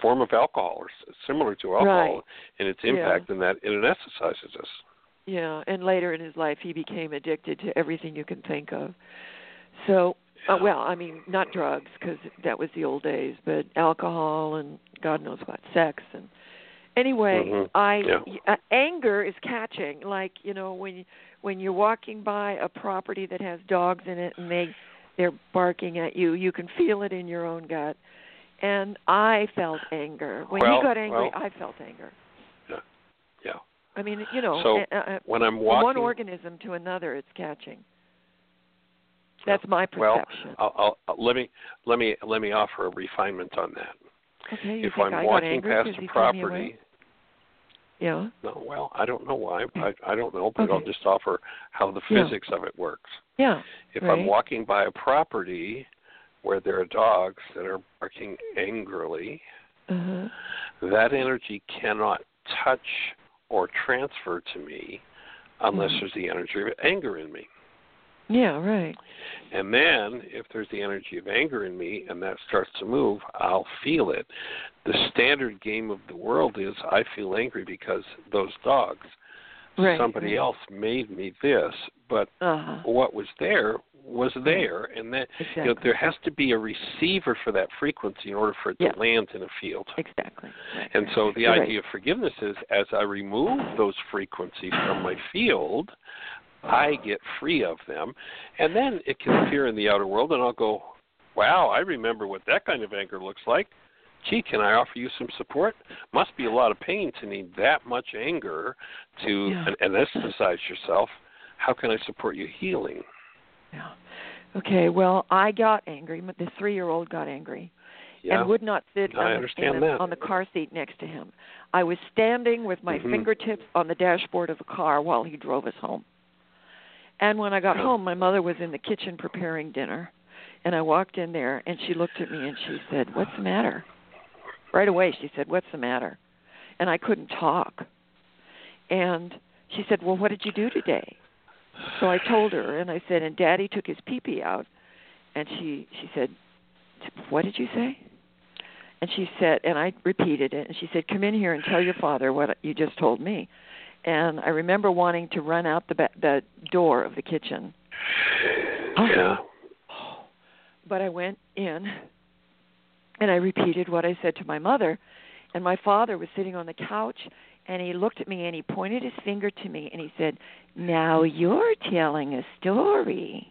form of alcohol, or similar to alcohol, Right. in its Yeah. impact in that it anesthetizes us. Yeah, and later in his life, he became addicted to everything you can think of. So, uh, well, I mean, not drugs because that was the old days, but alcohol and God knows what, sex and. Anyway, Mhm. I Yeah. uh, anger is catching. Like you know, when you, when you're walking by a property that has dogs in it and they they're barking at you, you can feel it in your own gut. And I felt anger when Well, he got angry. well- I felt anger. Yeah. yeah. I mean, you know, So, uh, When I'm from walking, one organism to another it's catching that's my well, perception I'll, I'll, I'll- let me let me let me offer a refinement on that. okay you if think I'm I walking past a he threw me away? property, yeah no, well, I don't know why. I I don't know, but I'll just offer how the Yeah. physics of it works. yeah If right. I'm walking by a property where there are dogs that are barking angrily, uh-huh. that energy cannot touch or transfer to me unless Mhm. there's the energy of anger in me. Yeah right. And then, if there's the energy of anger in me and that starts to move, I'll feel it. The standard game of the world is I feel angry because those dogs, right somebody right. else made me this, but uh-huh. what was there was there, and that exactly you know, there has to be a receiver for that frequency in order for it to land in a field. exactly. Right, And right, so the You're idea of forgiveness is as I remove those frequencies from my field, I get free of them. And then it can appear in the outer world, and I'll go, wow, I remember what that kind of anger looks like. Gee, can I offer you some support? Must be a lot of pain to need that much anger to Yeah. anesthetize yourself. How can I support you healing? yeah okay well i got angry but the three year old got angry Yeah. and would not sit on, the, on the car seat next to him. I was standing with my Mhm. fingertips on the dashboard of the car while he drove us home. And when I got home, my mother was in the kitchen preparing dinner. And I walked in there and she looked at me and she said, "What's the matter?" Right away she said, "What's the matter?" And I couldn't talk. And she said, "Well, what did you do today?" So I told her and I said, "And Daddy took his pee-pee out." And she she said, "What did you say?" And she said, and I repeated it, and she said, "Come in here and tell your father what you just told me." And I remember wanting to run out the ba- the door of the kitchen, Yeah. but I went in, and I repeated what I said to my mother, and my father was sitting on the couch, and he looked at me and he pointed his finger to me and he said, "Now you're telling a story,"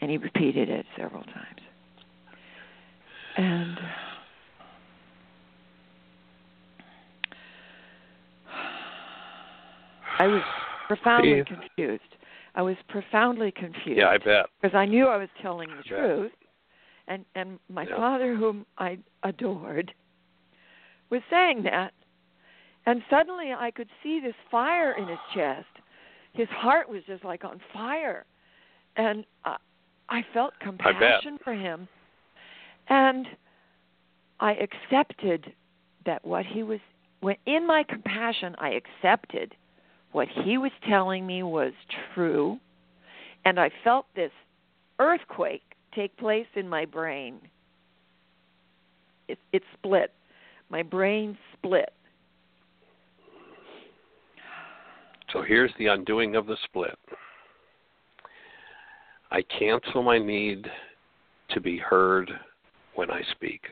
and he repeated it several times, and. I was profoundly confused. I was profoundly confused Yeah, I bet. because I knew I was telling the Yeah. truth, and and my Yeah. father, whom I adored, was saying that, And suddenly I could see this fire in his chest. His heart was just like on fire. And I, I felt compassion for him. And I accepted that what he was when in my compassion I accepted what he was telling me was true and I felt this earthquake take place in my brain. It, it split. My brain split. So here's the undoing of the split. I cancel my need to be heard when I speak.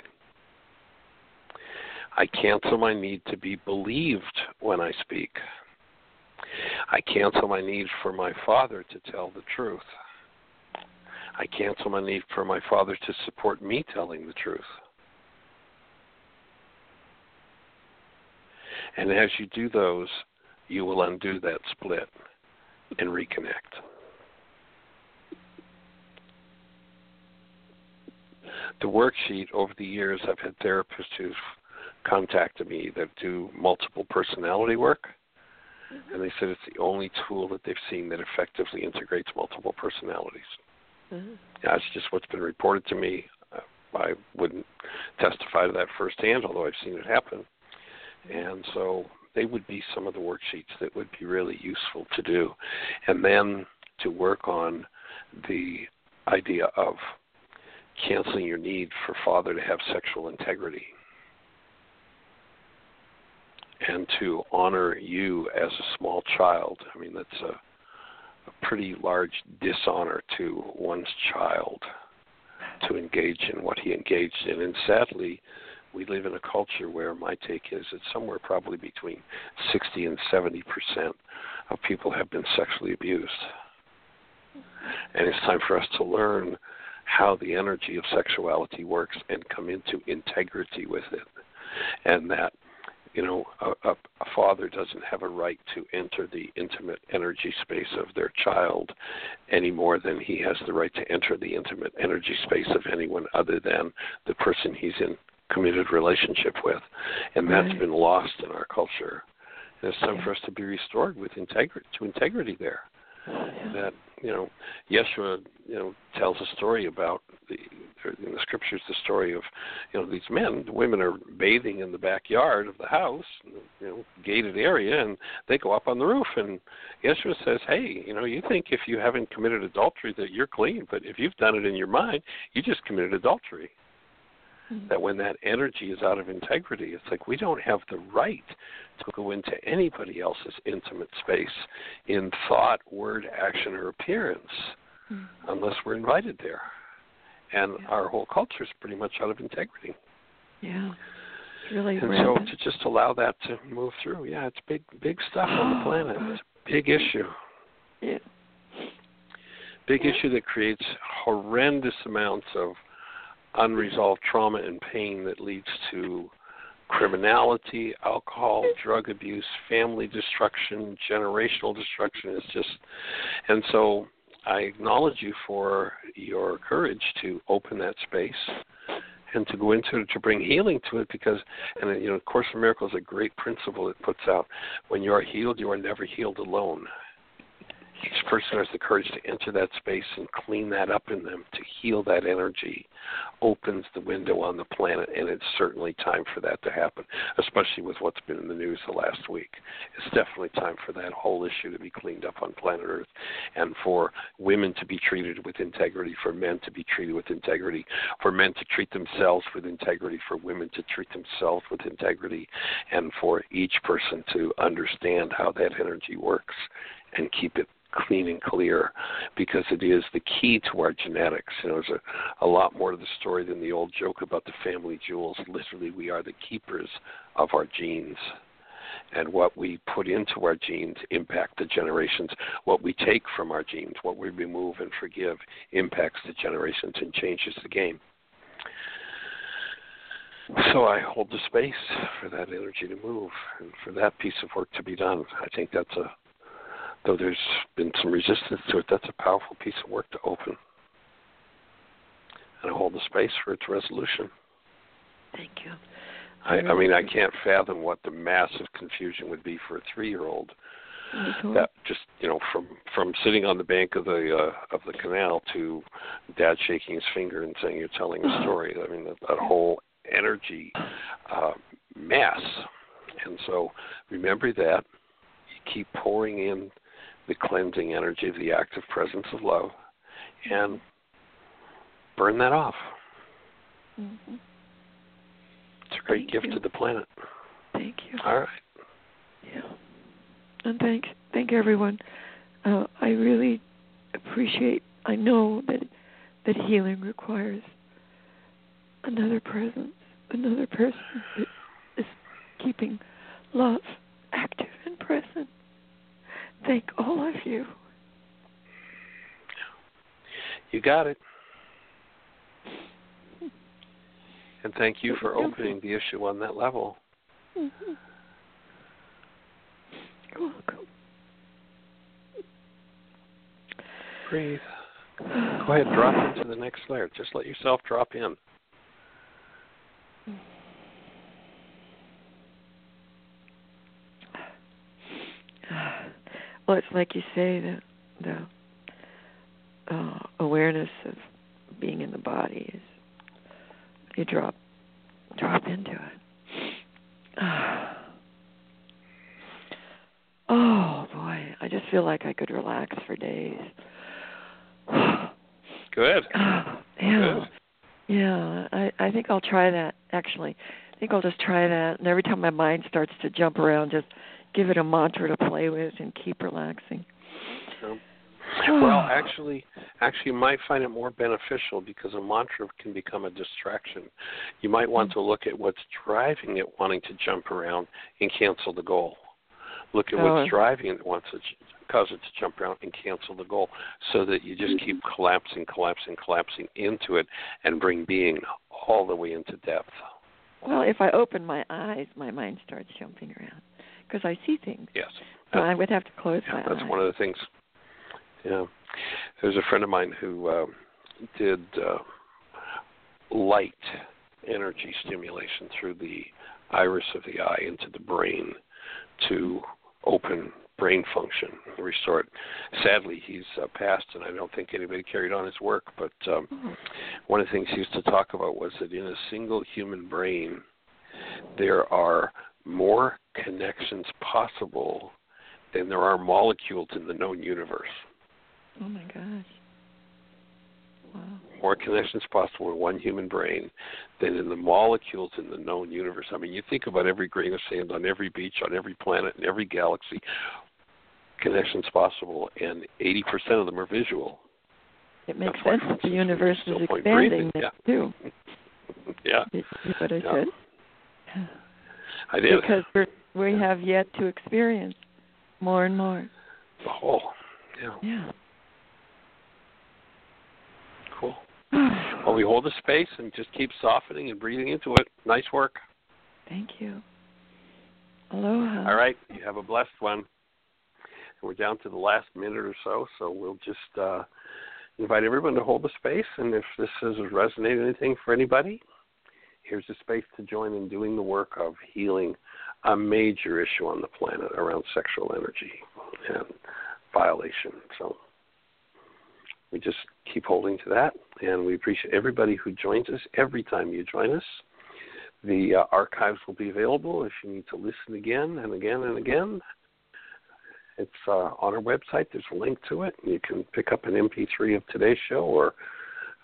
I cancel my need to be believed when I speak. I cancel my need for my father to tell the truth. I cancel my need for my father to support me telling the truth. And as you do those, you will undo that split and reconnect. The worksheet over the years, I've had therapists who've contacted me that do multiple personality work. And they said it's the only tool that they've seen that effectively integrates multiple personalities. Mm-hmm. That's just what's been reported to me. Uh, I wouldn't testify to that firsthand, although I've seen it happen. And so they would be some of the worksheets that would be really useful to do. And then to work on the idea of canceling your need for father to have sexual integrity and to honor you as a small child. I mean, that's a, a pretty large dishonor to one's child to engage in what he engaged in. And sadly, we live in a culture where my take is that somewhere probably between 60 and 70 percent of people have been sexually abused. And it's time for us to learn how the energy of sexuality works and come into integrity with it. And that you know, a, a, a father doesn't have a right to enter the intimate energy space of their child any more than he has the right to enter the intimate energy space of anyone other than the person he's in committed relationship with. And that's right. been lost in our culture. And it's time for us to be restored with integrity to integrity there. Oh, yeah. That you know, Yeshua, you know, tells a story about the in the scriptures the story of, you know, these men. The women are bathing in the backyard of the house, you know, gated area, and they go up on the roof. And Yeshua says, "Hey, you know, you think if you haven't committed adultery that you're clean, but if you've done it in your mind, you just committed adultery." Mm-hmm. That when that energy is out of integrity, it's like we don't have the right to go into anybody else's intimate space in thought, word, action, or appearance mm-hmm. unless we're invited there. And yeah. our whole culture is pretty much out of integrity. Yeah. really and so to just allow that to move through, yeah, it's big big stuff on the planet. It's a big issue. Yeah. Big issue that creates horrendous amounts of unresolved trauma and pain that leads to criminality, alcohol, drug abuse, family destruction, generational destruction. It's just, and so I acknowledge you for your courage to open that space and to go into it to bring healing to it because and you know course of miracles is a great principle it puts out. When you are healed you are never healed alone each person has the courage to enter that space and clean that up in them to heal that energy opens the window on the planet and it's certainly time for that to happen especially with what's been in the news the last week. It's definitely time for that whole issue to be cleaned up on planet earth and for women to be treated with integrity for men to be treated with integrity for men to treat themselves with integrity for women to treat themselves with integrity and for each person to understand how that energy works and keep it clean and clear because it is the key to our genetics. You know, there's a, a lot more to the story than the old joke about the family jewels. Literally, we are the keepers of our genes. And what we put into our genes impact the generations. What we take from our genes, what we remove and forgive, impacts the generations and changes the game. So I hold the space for that energy to move and for that piece of work to be done. I think that's a though there's been some resistance to it, that's a powerful piece of work to open and hold the space for its resolution. Thank you. I, I mean, I can't fathom what the massive confusion would be for a three-year-old. That just you know, from from sitting on the bank of the uh, of the canal to dad shaking his finger and saying you're telling a story. I mean, that, that whole energy uh, mass. And so remember that. You keep pouring in the cleansing energy of the active presence of love and burn that off. Mm-hmm. It's a great Thank gift you. to the planet. Thank you. All right. Yeah. And thank thank everyone. Uh, I really appreciate. I know that that healing requires another presence, another person that is keeping love active and present. Thank all of you. You got it. And thank you for opening the issue on that level. Mm-hmm. You're welcome. Breathe. Go ahead, drop into the next layer. Just let yourself drop in. Well, it's like you say the the uh, awareness of being in the body is you drop drop into it. Oh boy, I just feel like I could relax for days. Good. yeah. Good. Yeah, I I think I'll try that actually. I think I'll just try that and every time my mind starts to jump around just give it a mantra to play with and keep relaxing. Um, well, actually, actually, you might find it more beneficial because a mantra can become a distraction. You might want to look at what's driving it wanting to jump around and cancel the goal. Look at Oh. what's driving it wants to cause it to jump around and cancel the goal, so that you just keep collapsing, collapsing, collapsing into it, and bring being all the way into depth. Well, if I open my eyes, my mind starts jumping around because I see things. Yes. So I would have to close Yeah, my that's eyes. one of the things. Yeah, there's a friend of mine who uh, did uh, light energy stimulation through the iris of the eye into the brain to open brain function, restore it. Sadly, he's uh, passed, and I don't think anybody carried on his work. But um, Oh. one of the things he used to talk about was that in a single human brain, there are more connections possible than there are molecules in the known universe. Oh my gosh. Wow. More connections possible in one human brain than in the molecules in the known universe. I mean, you think about every grain of sand on every beach, on every planet, in every galaxy, connections possible, and 80% of them are visual. It makes That's sense that the universe is expanding now, too. Yeah, You what I Yeah. said? I did. Because we're, we have yet to experience more and more. Oh, yeah, Yeah. cool. Well, we hold the space and just keep softening and breathing into it. Nice work. Thank you. Aloha. All right, you have a blessed one. We're down to the last minute or so, so we'll just uh, invite everyone to hold the space. And if this has resonated anything for anybody, here's a space to join in doing the work of healing a major issue on the planet around sexual energy and violation. So we just keep holding to that, and we appreciate everybody who joins us every time you join us. The uh, archives will be available if you need to listen again and again and again. It's uh, on our website. There's a link to it. You can pick up an MP3 of today's show or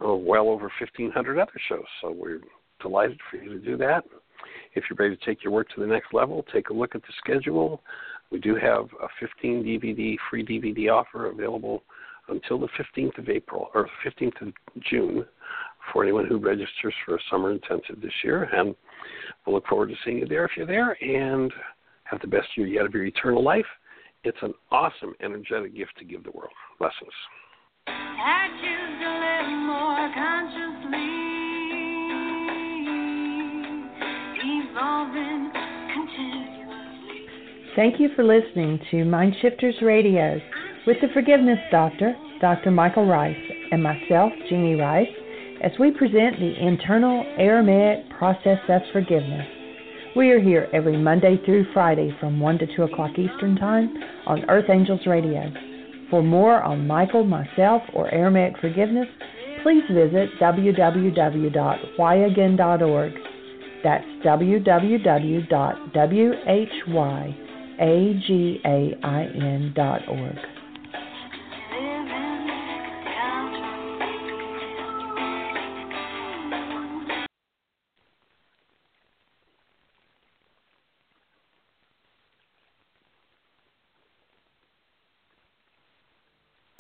oh, well over 1,500 other shows. So we're delighted for you to do that. If you're ready to take your work to the next level, take a look at the schedule. We do have a 15 DVD free DVD offer available until the 15th of April or 15th of June for anyone who registers for a summer intensive this year. And we'll look forward to seeing you there if you're there and have the best year yet of your eternal life. It's an awesome energetic gift to give the world. Blessings. Thank you for listening to Mindshifters Radio with the Forgiveness Doctor, Dr. Michael Ryce, and myself, Jeanie Ryce, as we present the internal Aramaic process of forgiveness. We are here every Monday through Friday from 1 to 2 o'clock Eastern Time on Earth Angels Radio. For more on Michael, myself, or Aramaic forgiveness, please visit www.whyagain.org. That's www.whyagain.org.